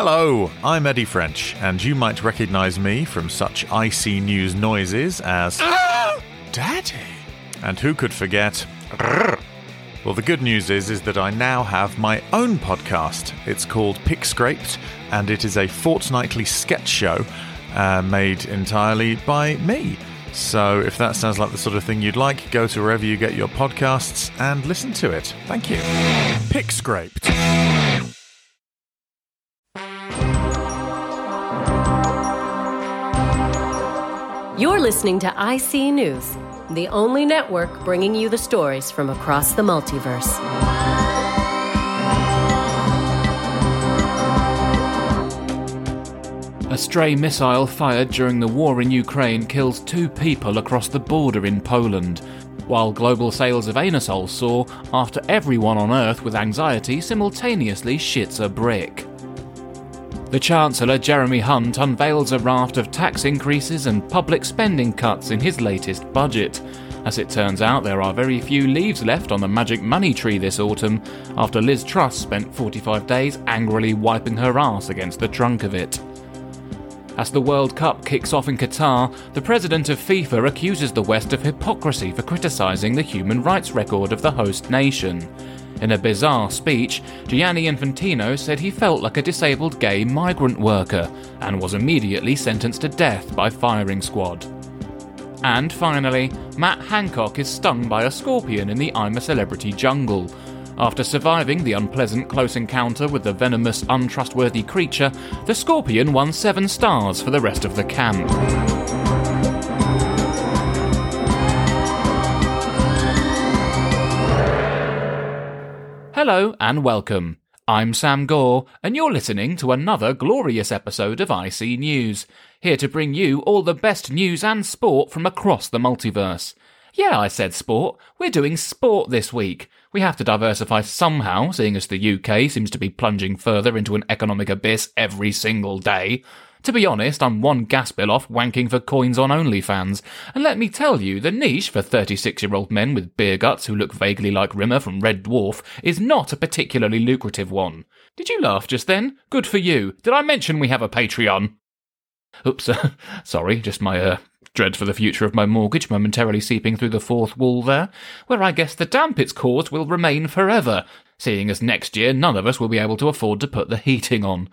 Hello, I'm Eddie French, and you might recognize me from such icy news noises as Daddy. And who could forget Well, the good news is is that I now have my own podcast. It's called Pick Scraped, and it is a fortnightly sketch show uh, made entirely by me. So, if that sounds like the sort of thing you'd like, go to wherever you get your podcasts and listen to it. Thank you. Pick Scraped. You're listening to I See News, the only network bringing you the stories from across the multiverse. A stray missile fired during the war in Ukraine kills two people across the border in Poland, while global sales of Anusol soar after everyone on Earth with anxiety simultaneously shits a brick. The Chancellor Jeremy Hunt unveils a raft of tax increases and public spending cuts in his latest budget. As it turns out, there are very few leaves left on the magic money tree this autumn, after Liz Truss spent 45 days angrily wiping her ass against the trunk of it. As the World Cup kicks off in Qatar, the president of FIFA accuses the West of hypocrisy for criticising the human rights record of the host nation. In a bizarre speech, Gianni Infantino said he felt like a disabled gay migrant worker and was immediately sentenced to death by firing squad. And finally, Matt Hancock is stung by a scorpion in the I'm a Celebrity jungle. After surviving the unpleasant close encounter with the venomous, untrustworthy creature, the scorpion won seven stars for the rest of the camp. Hello and welcome. I'm Sam Gore, and you're listening to another glorious episode of I See News, here to bring you all the best news and sport from across the multiverse. Yeah, I said sport. We're doing sport this week. We have to diversify somehow, seeing as the UK seems to be plunging further into an economic abyss every single day. To be honest, I'm one gas bill off wanking for coins on OnlyFans. And let me tell you, the niche for 36 year old men with beer guts who look vaguely like Rimmer from Red Dwarf is not a particularly lucrative one. Did you laugh just then? Good for you. Did I mention we have a Patreon? Oops, sorry, just my uh, dread for the future of my mortgage momentarily seeping through the fourth wall there, where I guess the damp it's caused will remain forever, seeing as next year none of us will be able to afford to put the heating on.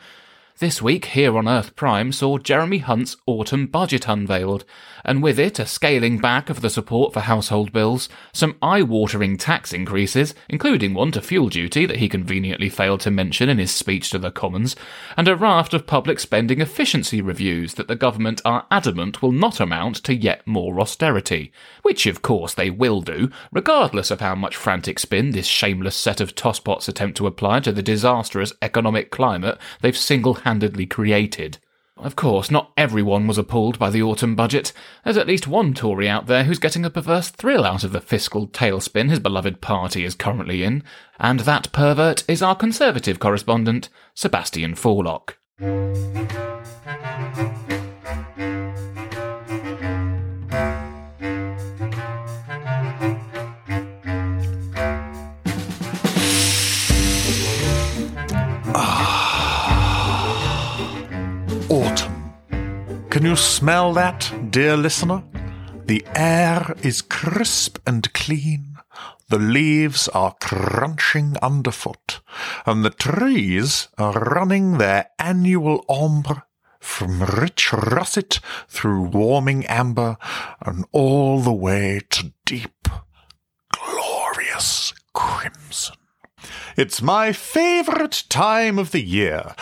This week, here on Earth Prime, saw Jeremy Hunt's autumn budget unveiled, and with it a scaling back of the support for household bills, some eye watering tax increases, including one to fuel duty that he conveniently failed to mention in his speech to the Commons, and a raft of public spending efficiency reviews that the government are adamant will not amount to yet more austerity. Which, of course, they will do, regardless of how much frantic spin this shameless set of tosspots attempt to apply to the disastrous economic climate they've single handedly created. Of course, not everyone was appalled by the autumn budget. There's at least one Tory out there who's getting a perverse thrill out of the fiscal tailspin his beloved party is currently in, and that pervert is our Conservative correspondent, Sebastian Forelock. Can you smell that, dear listener? The air is crisp and clean. The leaves are crunching underfoot, and the trees are running their annual ombre from rich russet through warming amber and all the way to deep, glorious crimson. It's my favourite time of the year,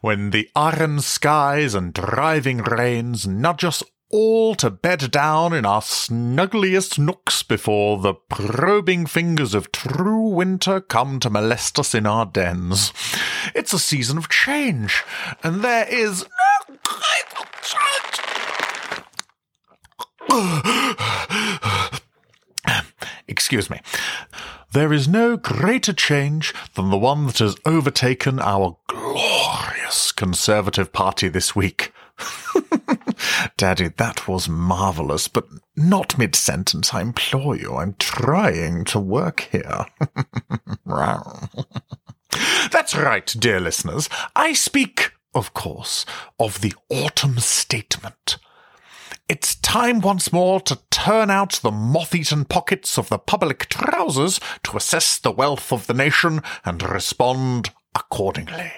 when the iron skies and driving rains nudge us all to bed down in our snuggliest nooks before the probing fingers of true winter come to molest us in our dens. It's a season of change, and there is no greater change. Excuse me. There is no greater change than the one that has overtaken our glorious Conservative Party this week. Daddy, that was marvellous, but not mid sentence, I implore you. I'm trying to work here. That's right, dear listeners. I speak of course, of the autumn statement. It's time once more to turn out the moth eaten pockets of the public trousers to assess the wealth of the nation and respond accordingly.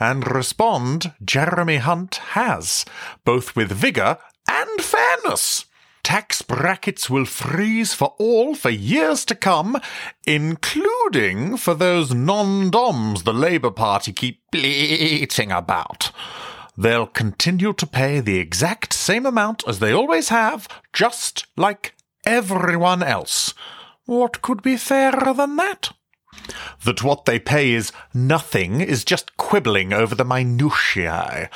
And respond Jeremy Hunt has, both with vigour and fairness. Tax brackets will freeze for all for years to come, including for those non-doms the Labour Party keep bleating about. They'll continue to pay the exact same amount as they always have, just like everyone else. What could be fairer than that? That what they pay is nothing is just quibbling over the minutiae.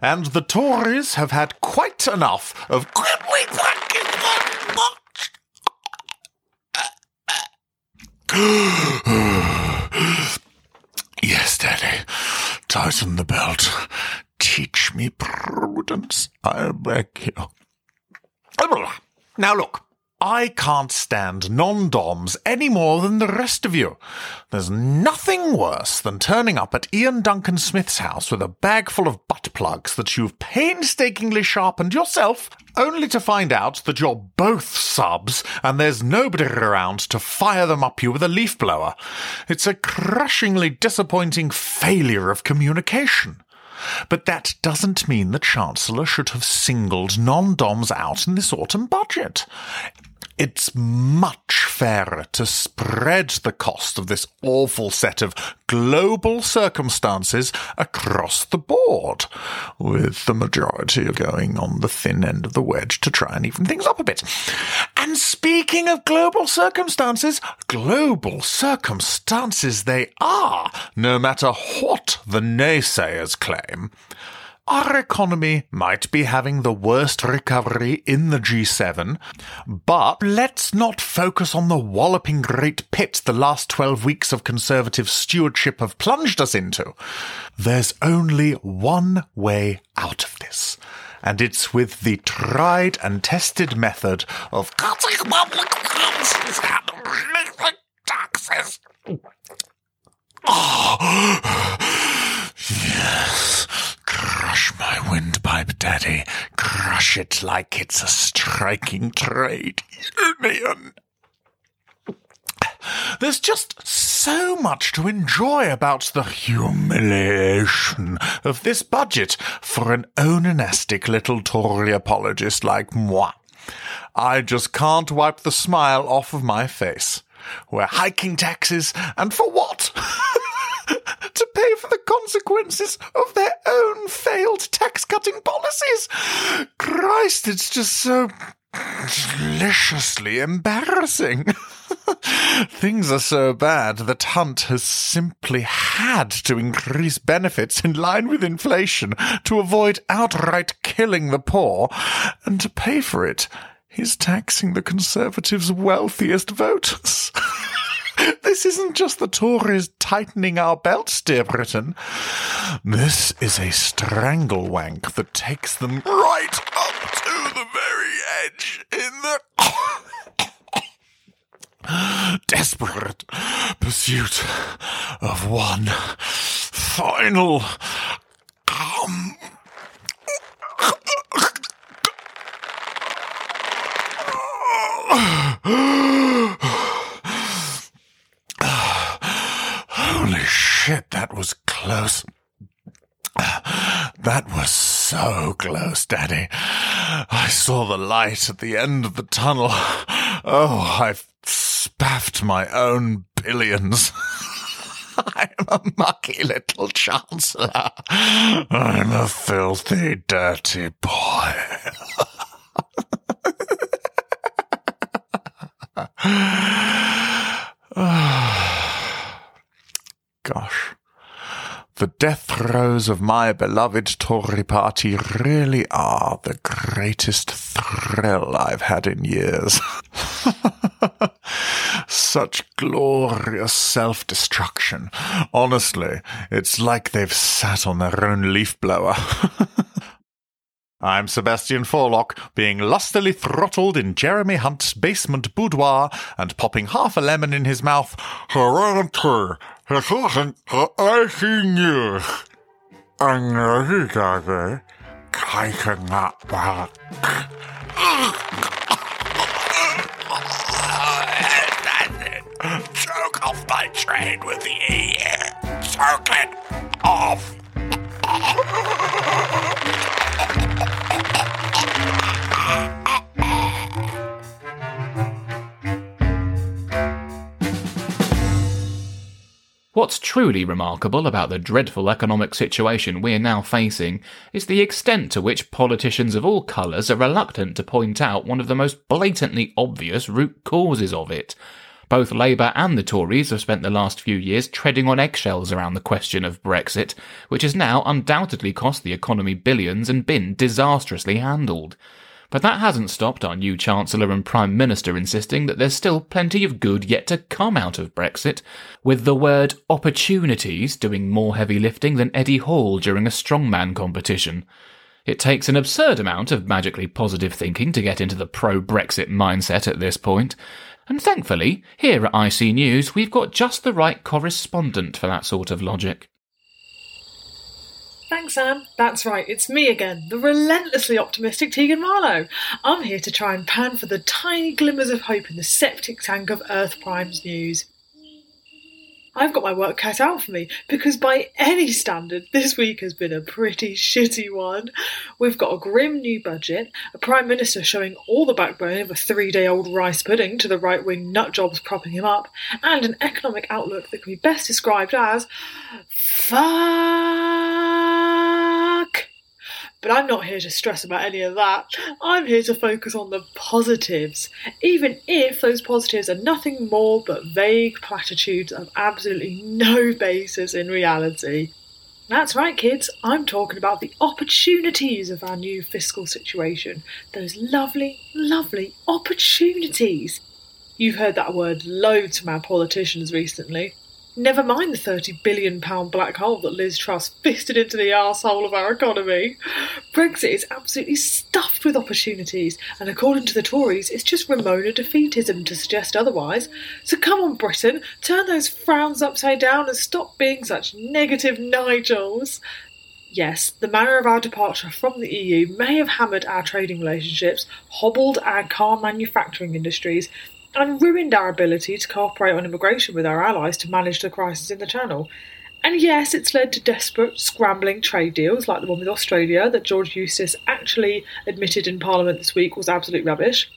And the Tories have had quite enough of quibbling. yes, Daddy. Tighten the belt. Teach me prudence, I beg you. Now look, I can't stand non-doms any more than the rest of you. There's nothing worse than turning up at Iain Duncan Smith's house with a bag full of butt plugs that you've painstakingly sharpened yourself, only to find out that you're both subs and there's nobody around to fire them up you with a leaf blower. It's a crushingly disappointing failure of communication. But that doesn't mean the Chancellor should have singled non-doms out in this autumn budget. It's much fairer to spread the cost of this awful set of global circumstances across the board, with the majority going on the thin end of the wedge to try and even things up a bit. And speaking of global circumstances, global circumstances they are, no matter what the naysayers claim our economy might be having the worst recovery in the G7, but let's not focus on the walloping great pit the last 12 weeks of Conservative stewardship have plunged us into. There's only one way out of this, and it's with the tried and tested method of cutting public finances and raising taxes. Oh, yes. Crush my windpipe, Daddy. Crush it like it's a striking trade union. There's just so much to enjoy about the humiliation of this budget for an onanistic little Tory apologist like moi. I just can't wipe the smile off of my face. We're hiking taxes, and for what? consequences of their own failed tax cutting policies. Christ, it's just so deliciously embarrassing. Things are so bad that Hunt has simply had to increase benefits in line with inflation to avoid outright killing the poor, and to pay for it, he's taxing the Conservatives' wealthiest voters. This isn't just the Tories tightening our belts, dear Britain. This is a strangle wank that takes them right up to the very edge in the desperate pursuit of one final um, shit, that was close. That was so close, Daddy. I saw the light at the end of the tunnel. Oh, I've spaffed my own billions. I'm a mucky little chancellor. I'm a filthy, dirty boy. Gosh. The death throes of my beloved Tory party really are the greatest thrill I've had in years. Such glorious self destruction. Honestly, it's like they've sat on their own leaf blower. I'm Sebastian Forelock, being lustily throttled in Jeremy Hunt's basement boudoir and popping half a lemon in his mouth. Hereditary. It isn't I see news. Angrikage, Kaikanappak. Truly remarkable about the dreadful economic situation we're now facing is the extent to which politicians of all colours are reluctant to point out one of the most blatantly obvious root causes of it. Both Labour and the Tories have spent the last few years treading on eggshells around the question of Brexit, which has now undoubtedly cost the economy billions and been disastrously handled. But that hasn't stopped our new Chancellor and Prime Minister insisting that there's still plenty of good yet to come out of Brexit, with the word opportunities doing more heavy lifting than Eddie Hall during a strongman competition. It takes an absurd amount of magically positive thinking to get into the pro Brexit mindset at this point, and thankfully, here at I See News, we've got just the right correspondent for that sort of logic. Thanks, Sam. That's right, it's me again, the relentlessly optimistic Tegan Marlow. I'm here to try and pan for the tiny glimmers of hope in the septic tank of Earth Prime's news. I've got my work cut out for me because, by any standard, this week has been a pretty shitty one. We've got a grim new budget, a Prime Minister showing all the backbone of a three day old rice pudding to the right wing nutjobs propping him up, and an economic outlook that can be best described as fuck. But I'm not here to stress about any of that. I'm here to focus on the positives, even if those positives are nothing more but vague platitudes of absolutely no basis in reality. That's right, kids, I'm talking about the opportunities of our new fiscal situation. Those lovely, lovely opportunities. You've heard that word loads from our politicians recently. Never mind the £30 billion black hole that Liz Truss fisted into the arsehole of our economy. Brexit is absolutely stuffed with opportunities, and according to the Tories, it's just Remoaner defeatism to suggest otherwise. So come on, Britain, turn those frowns upside down and stop being such negative Nigels. Yes, the manner of our departure from the EU may have hammered our trading relationships, hobbled our car manufacturing industries, and ruined our ability to cooperate on immigration with our allies to manage the crisis in the Channel. And yes, it's led to desperate, scrambling trade deals like the one with Australia that George Eustice actually admitted in Parliament this week was absolute rubbish.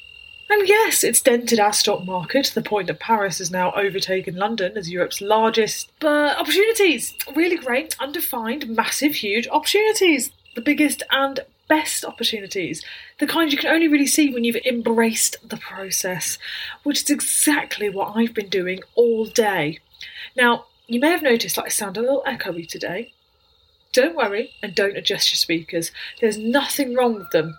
And yes, it's dented our stock market to the point that Paris has now overtaken London as Europe's largest. But opportunities! Really great, undefined, massive, huge opportunities. The biggest and best opportunities, the kind you can only really see when you've embraced the process, which is exactly what I've been doing all day. Now, you may have noticed that I sound a little echoey today. Don't worry and don't adjust your speakers, there's nothing wrong with them.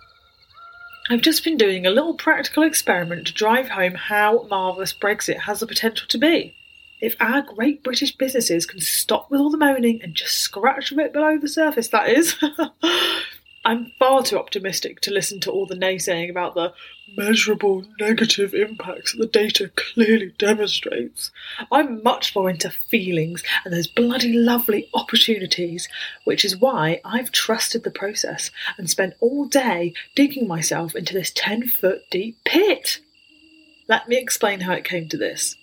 I've just been doing a little practical experiment to drive home how marvellous Brexit has the potential to be. If our great British businesses can stop with all the moaning and just scratch a bit below the surface, that is, I'm far too optimistic to listen to all the naysaying about the measurable negative impacts that the data clearly demonstrates. I'm much more into feelings and those bloody lovely opportunities, which is why I've trusted the process and spent all day digging myself into this 10 foot deep pit. Let me explain how it came to this.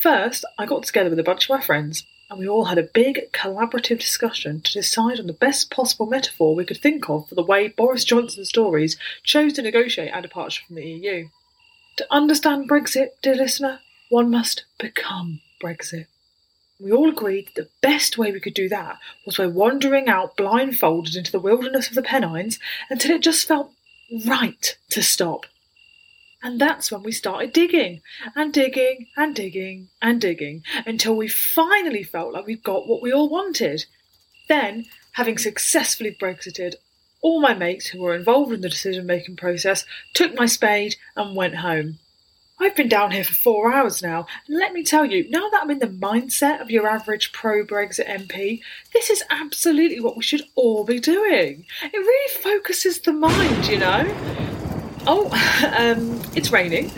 First, I got together with a bunch of my friends and we all had a big collaborative discussion to decide on the best possible metaphor we could think of for the way Boris Johnson's Tories chose to negotiate our departure from the EU. To understand Brexit, dear listener, one must become Brexit. We all agreed that the best way we could do that was by wandering out blindfolded into the wilderness of the Pennines until it just felt right to stop. And that's when we started digging and digging and digging and digging until we finally felt like we'd got what we all wanted. Then, having successfully Brexited, all my mates who were involved in the decision making process took my spade and went home. I've been down here for four hours now, and let me tell you, now that I'm in the mindset of your average pro Brexit MP, this is absolutely what we should all be doing. It really focuses the mind, you know? Oh, um, it's raining.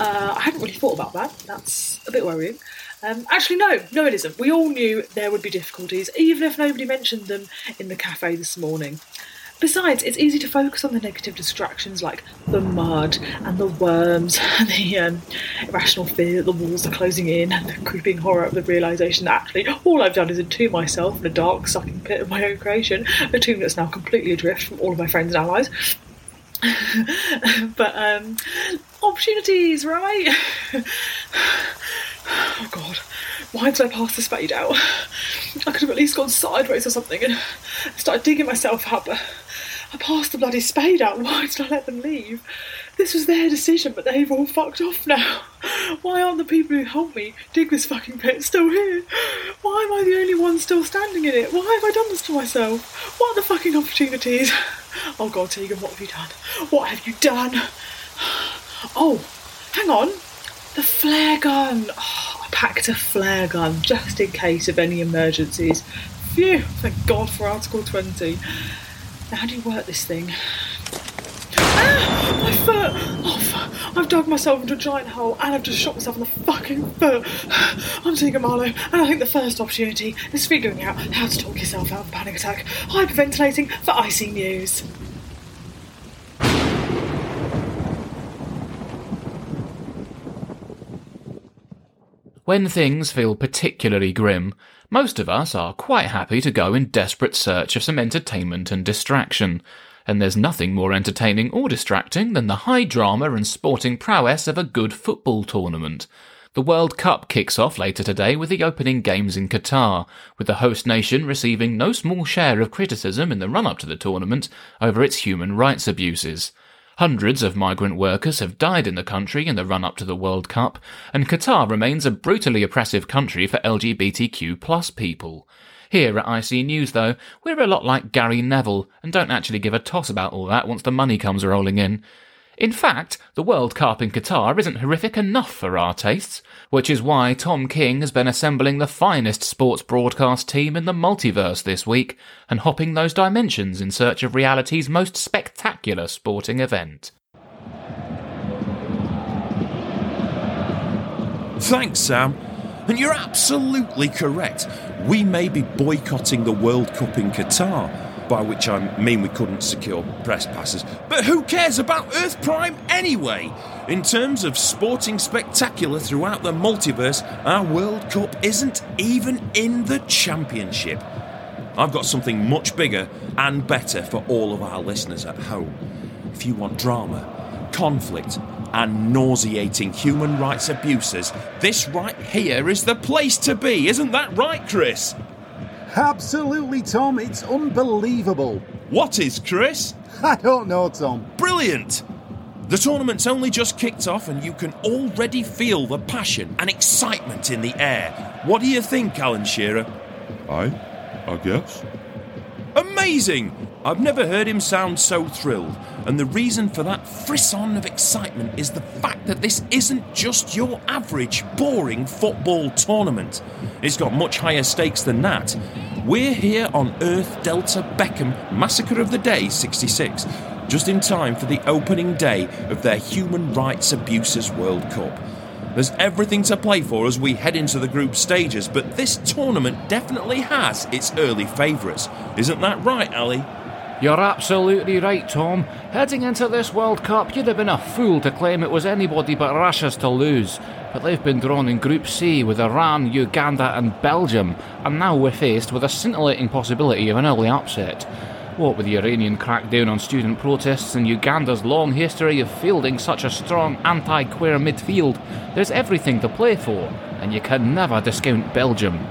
Uh, I hadn't really thought about that. That's a bit worrying. Um, actually, no, no, it isn't. We all knew there would be difficulties, even if nobody mentioned them in the cafe this morning. Besides, it's easy to focus on the negative distractions like the mud and the worms and the um, irrational fear that the walls are closing in and the creeping horror of the realisation that actually all I've done is entomb myself in a dark, sucking pit of my own creation, a tomb that's now completely adrift from all of my friends and allies. but um, opportunities, right? oh god, why did I pass the spade out? I could have at least gone sideways or something and started digging myself up. I passed the bloody spade out. Why did I let them leave? This was their decision, but they've all fucked off now. Why aren't the people who helped me dig this fucking pit still here? Why am I the only one still standing in it? Why have I done this to myself? What are the fucking opportunities? Oh god, Tegan, what have you done? What have you done? Oh, hang on. The flare gun. Oh, I packed a flare gun just in case of any emergencies. Phew, thank God for Article 20. Now, how do you work this thing? My foot! Oh, fuck. I've dug myself into a giant hole and I've just shot myself in the fucking foot. I'm Tegan Marlow, and I think the first opportunity is figuring out how to talk yourself out of a panic attack. Hyperventilating for I See News. When things feel particularly grim, most of us are quite happy to go in desperate search of some entertainment and distraction. And there's nothing more entertaining or distracting than the high drama and sporting prowess of a good football tournament. The World Cup kicks off later today with the opening games in Qatar, with the host nation receiving no small share of criticism in the run up to the tournament over its human rights abuses. Hundreds of migrant workers have died in the country in the run up to the World Cup, and Qatar remains a brutally oppressive country for LGBTQ plus people. Here at I See News, though, we're a lot like Gary Neville and don't actually give a toss about all that once the money comes rolling in. In fact, the World Cup in Qatar isn't horrific enough for our tastes, which is why Tom King has been assembling the finest sports broadcast team in the multiverse this week and hopping those dimensions in search of reality's most spectacular sporting event. Thanks, Sam. And you're absolutely correct. We may be boycotting the World Cup in Qatar, by which I mean we couldn't secure press passes. But who cares about Earth Prime anyway? In terms of sporting spectacular throughout the multiverse, our World Cup isn't even in the Championship. I've got something much bigger and better for all of our listeners at home. If you want drama, conflict, and nauseating human rights abuses, this right here is the place to be. Isn't that right, Chris? Absolutely, Tom. It's unbelievable. What is, Chris? I don't know, Tom. Brilliant! The tournament's only just kicked off, and you can already feel the passion and excitement in the air. What do you think, Alan Shearer? I, I guess. Amazing! I've never heard him sound so thrilled, and the reason for that frisson of excitement is the fact that this isn't just your average boring football tournament. It's got much higher stakes than that. We're here on Earth Delta Beckham Massacre of the Day 66, just in time for the opening day of their Human Rights Abuses World Cup. There's everything to play for as we head into the group stages, but this tournament definitely has its early favourites. Isn't that right, Ali? You're absolutely right, Tom. Heading into this World Cup, you'd have been a fool to claim it was anybody but Russia's to lose. But they've been drawn in Group C with Iran, Uganda, and Belgium, and now we're faced with a scintillating possibility of an early upset. What with the Iranian crackdown on student protests and Uganda's long history of fielding such a strong anti queer midfield, there's everything to play for, and you can never discount Belgium.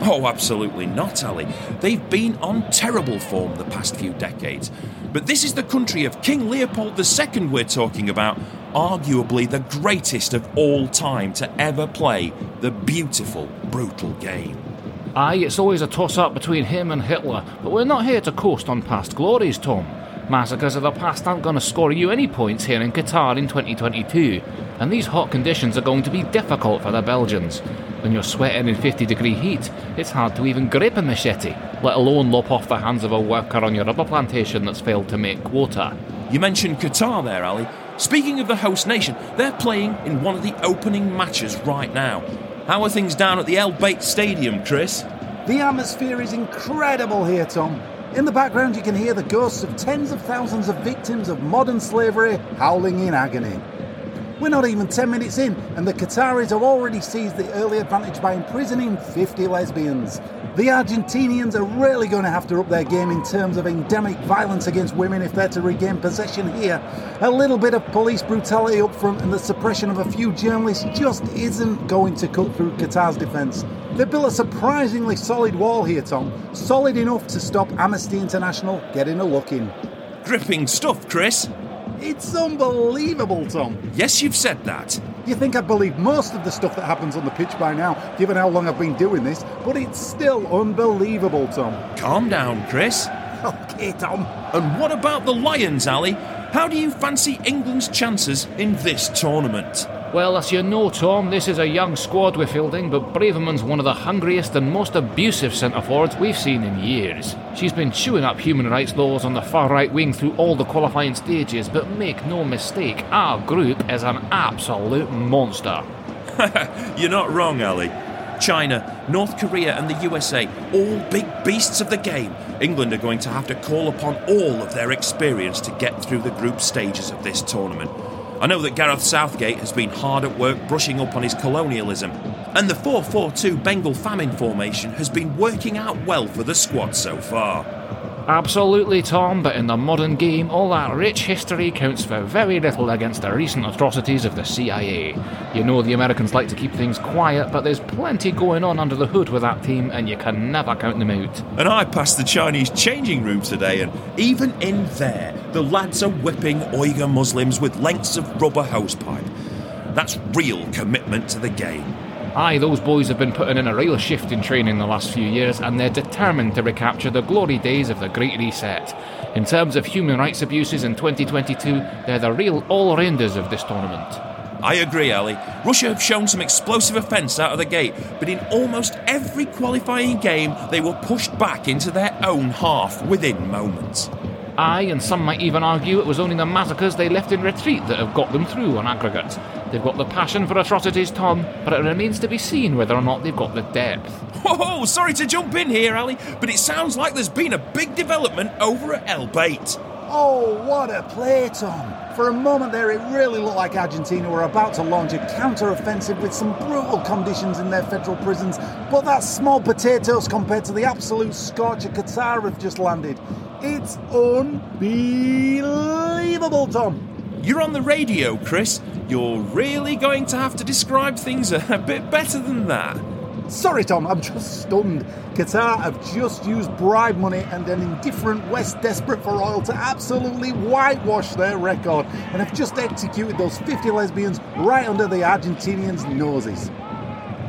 Oh, absolutely not, Ali. They've been on terrible form the past few decades. But this is the country of King Leopold II we're talking about, arguably the greatest of all time to ever play the beautiful, brutal game. Aye, it's always a toss up between him and Hitler, but we're not here to coast on past glories, Tom. Massacres of the past aren't going to score you any points here in Qatar in 2022, and these hot conditions are going to be difficult for the Belgians. When you're sweating in 50 degree heat, it's hard to even grip a machete, let alone lop off the hands of a worker on your rubber plantation that's failed to make quota. You mentioned Qatar there, Ali. Speaking of the host nation, they're playing in one of the opening matches right now. How are things down at the Al Bayt Stadium, Chris? The atmosphere is incredible here, Tom. In the background, you can hear the ghosts of tens of thousands of victims of modern slavery howling in agony. We're not even 10 minutes in, and the Qataris have already seized the early advantage by imprisoning 50 lesbians. The Argentinians are really going to have to up their game in terms of endemic violence against women if they're to regain possession here. A little bit of police brutality up front and the suppression of a few journalists just isn't going to cut through Qatar's defence. They built a surprisingly solid wall here, Tom. Solid enough to stop Amnesty International getting a look in. Gripping stuff, Chris. It's unbelievable, Tom. Yes, you've said that. You think I'd believe most of the stuff that happens on the pitch by now, given how long I've been doing this, but it's still unbelievable, Tom. Calm down, Chris. Okay, Tom. And what about the Lions, Ali? How do you fancy England's chances in this tournament? Well, as you know, Tom, this is a young squad we're fielding, but Braverman's one of the hungriest and most abusive centre forwards we've seen in years. She's been chewing up human rights laws on the far right wing through all the qualifying stages, but make no mistake, our group is an absolute monster. You're not wrong, Ali. China, North Korea, and the USA, all big beasts of the game. England are going to have to call upon all of their experience to get through the group stages of this tournament. I know that Gareth Southgate has been hard at work brushing up on his colonialism, and the 4 4 2 Bengal famine formation has been working out well for the squad so far. Absolutely, Tom, but in the modern game, all that rich history counts for very little against the recent atrocities of the CIA. You know the Americans like to keep things quiet, but there's plenty going on under the hood with that team, and you can never count them out. And I passed the Chinese changing room today, and even in there, the lads are whipping Uyghur Muslims with lengths of rubber hosepipe. That's real commitment to the game. Aye, those boys have been putting in a real shift in training the last few years, and they're determined to recapture the glory days of the Great Reset. In terms of human rights abuses in 2022, they're the real all rounders of this tournament. I agree, Ali. Russia have shown some explosive offence out of the gate, but in almost every qualifying game, they were pushed back into their own half within moments. Aye, and some might even argue it was only the massacres they left in retreat that have got them through on aggregate. They've got the passion for atrocities, Tom, but it remains to be seen whether or not they've got the depth. Oh, sorry to jump in here, Ali, but it sounds like there's been a big development over at Al Bayt. Oh, what a play, Tom. For a moment there, it really looked like Argentina were about to launch a counter offensive with some brutal conditions in their federal prisons, but that's small potatoes compared to the absolute scorcher Qatar have just landed. It's unbelievable, Tom. You're on the radio, Chris. You're really going to have to describe things a, a bit better than that. Sorry, Tom, I'm just stunned. Qatar have just used bribe money and an indifferent West desperate for oil to absolutely whitewash their record and have just executed those 50 lesbians right under the Argentinians' noses.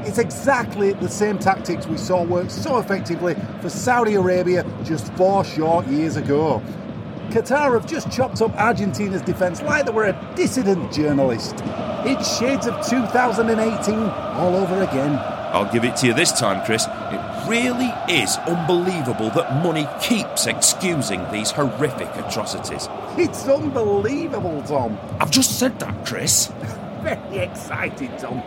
It's exactly the same tactics we saw work so effectively for Saudi Arabia just four short years ago. Qatar have just chopped up Argentina's defence like they were a dissident journalist. It's shades of 2018 all over again. I'll give it to you this time, Chris. It really is unbelievable that money keeps excusing these horrific atrocities. It's unbelievable, Tom. I've just said that, Chris. Very excited, Tom.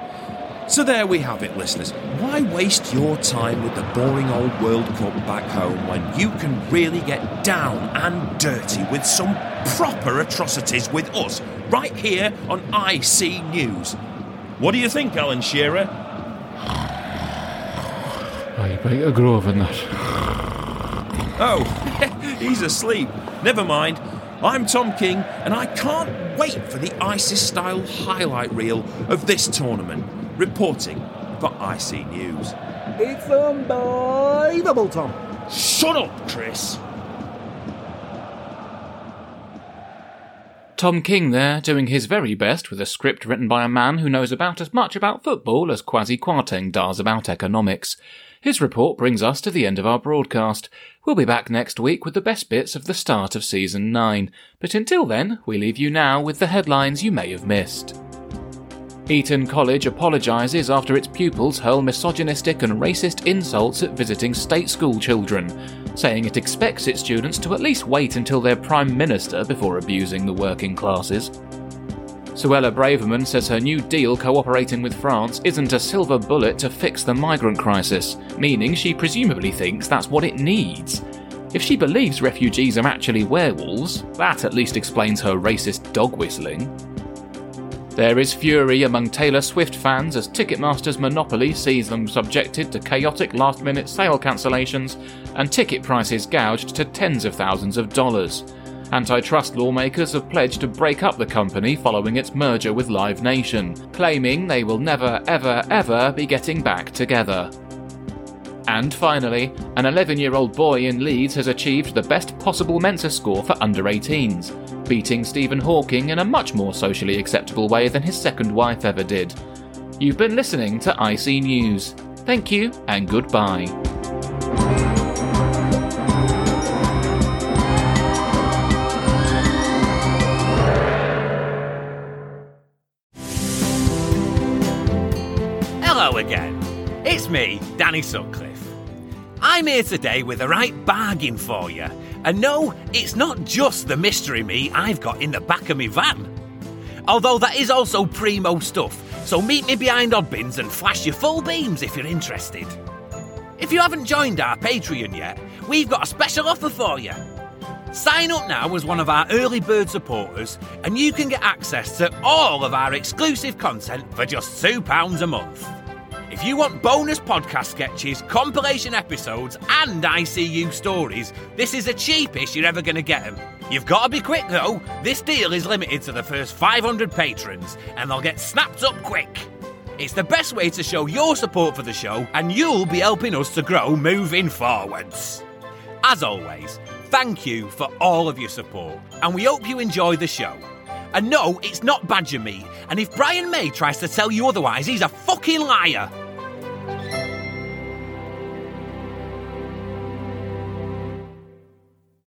So there we have it, listeners. Why waste your time with the boring old World Cup back home when you can really get down and dirty with some proper atrocities with us right here on I See News? What do you think, Alan Shearer? I bite a grove in that. Oh, he's asleep. Never mind. I'm Tom King, and I can't wait for the ISIS style highlight reel of this tournament. Reporting for I See News. It's unbelievable, Tom. Shut up, Chris. Tom King there, doing his very best with a script written by a man who knows about as much about football as Kwasi Kwarteng does about economics. His report brings us to the end of our broadcast. We'll be back next week with the best bits of the start of season 9. But until then, we leave you now with the headlines you may have missed. Eton College apologises after its pupils hurl misogynistic and racist insults at visiting state school children, saying it expects its students to at least wait until they're Prime Minister before abusing the working classes. Suella Braverman says her new deal cooperating with France isn't a silver bullet to fix the migrant crisis, meaning she presumably thinks that's what it needs. If she believes refugees are actually werewolves, that at least explains her racist dog whistling. There is fury among Taylor Swift fans as Ticketmaster's monopoly sees them subjected to chaotic last minute sale cancellations and ticket prices gouged to tens of thousands of dollars. Antitrust lawmakers have pledged to break up the company following its merger with Live Nation, claiming they will never, ever, ever be getting back together. And finally, an 11 year old boy in Leeds has achieved the best possible Mensa score for under 18s, beating Stephen Hawking in a much more socially acceptable way than his second wife ever did. You've been listening to I See News. Thank you and goodbye. Hello again. It's me, Danny Sutcliffe. I'm here today with the right bargain for you. And no, it's not just the mystery me I've got in the back of my van. Although that is also primo stuff, so meet me behind Oddbins and flash your full beams if you're interested. If you haven't joined our Patreon yet, we've got a special offer for you. Sign up now as one of our early bird supporters, and you can get access to all of our exclusive content for just £2 a month. If you want bonus podcast sketches, compilation episodes, and ICU stories, this is the cheapest you're ever going to get them. You've got to be quick though. This deal is limited to the first 500 patrons, and they'll get snapped up quick. It's the best way to show your support for the show, and you'll be helping us to grow moving forwards. As always, thank you for all of your support, and we hope you enjoy the show. And no, it's not badger meat, and if Brian May tries to tell you otherwise, he's a fucking liar.